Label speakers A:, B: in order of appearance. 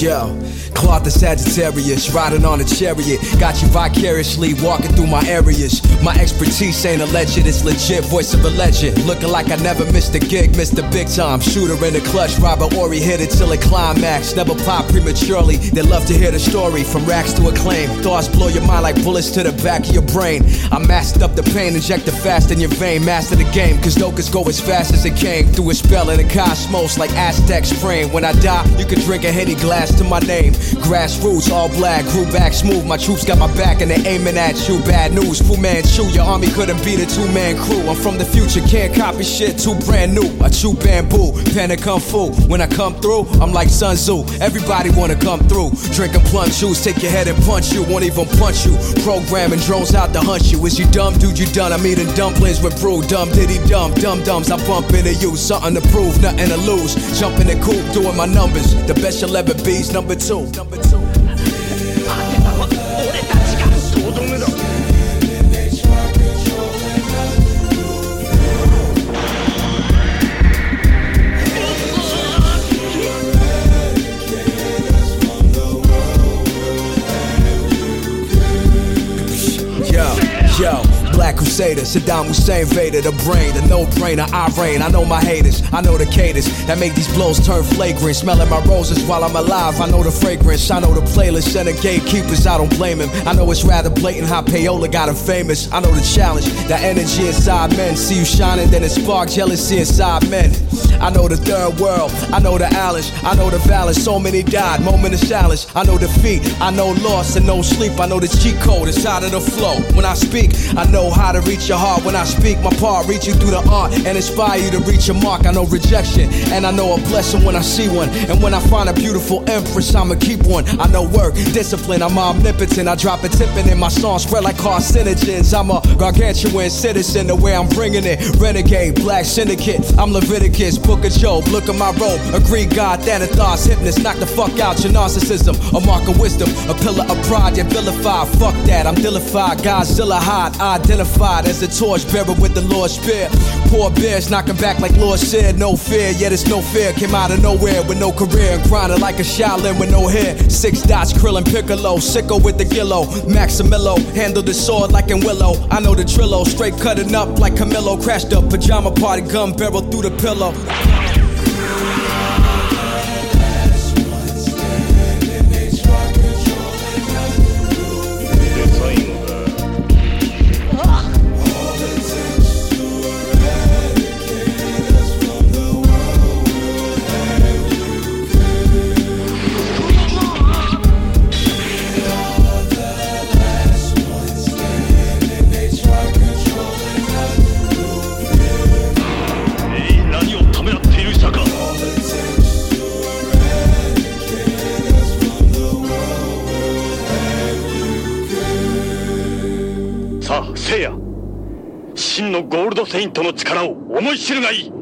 A: Yo, Cloth the Sagittarius, riding on a chariot. Got you vicariously walking through my areas. My expertise ain't alleged, it's legit. Voice of a legend. Looking like I never missed a gig, missed a big time. Shooter in the clutch, Robert Horry hit it till it climax. Never pop prematurely. They love to hear the story from racks to acclaim. Thoughts blow your mind like bullets to the back of your brain. I masked up the pain, inject the fast in your vein. Master the game, cause no go as fast as it came. Through a spell in the cosmos like Aztec spring. When I die, you can drink a Henny glass to my name. Grassroots, all black, grew back smooth. My troops got my back and they aiming at you. Bad news, Fu Manchu, your army couldn't beat a two man crew. I'm from the future, can't copy shit too brand new. I chew bamboo, panic kung fu. When I come through, I'm like Sun Tzu. Everybody wanna come through. Drinking plum juice, take your head and punch you. Won't even punch you. Programming drones out to hunt you. Is you dumb, dude? You done? I'm eating dumplings with brew. Dumb diddy dumb, dumb dums. I bump into you. Something to prove, nothing to lose. Jumping the coop, doing my numbers. The best you'll ever be's number two. Number two. Crusader, Saddam Hussein Vader, the brain, the no-brainer, I reign. I know my haters, I know the cadence that make these blows turn flagrant. Smelling my roses while I'm alive, I know the fragrance, I know the playlist and the gatekeepers. I don't blame him. I know it's rather blatant how payola got him famous. I know the challenge, that energy inside men. See you shining, then it spark jealousy inside men. I know the third world, I know the Alice, I know the valor. So many died, moment of silence. I know defeat, I know loss and no sleep. I know the cheat code inside of the flow. When I speak, I know how to reach your heart. When I speak, my part reach you through the art and inspire you to reach your mark. I know rejection, and I know a blessing when I see one. And when I find a beautiful empress, I'ma keep one. I know work, discipline, I'm omnipotent. I drop a tipping in my song, spread like carcinogens. I'm a gargantuan citizen, the way I'm bringing it. Renegade, black syndicate, I'm Leviticus, Book of Job. Look at my robe, agree God, Thanatos, hypnotist, knock the fuck out your narcissism. A mark of wisdom, a pillar of pride, yet vilified. Fuck that, I'm dillified. Godzilla hot, identified as a torch bearer with the Lord's spear. Poor bears knocking back like Lord said, no fear, yet it's no fear. Came out of nowhere with no career grinding like a Shaolin with no hair. Six dots, Krillin, Piccolo, sicko with the gillo. Maximillo, handle the sword like in Willow. I know the Trillo, straight cutting up like Camillo. Crashed up, pajama party, gun barrel through the pillow.
B: さあせいや。真のゴールドセイントの力を思い知るがいい。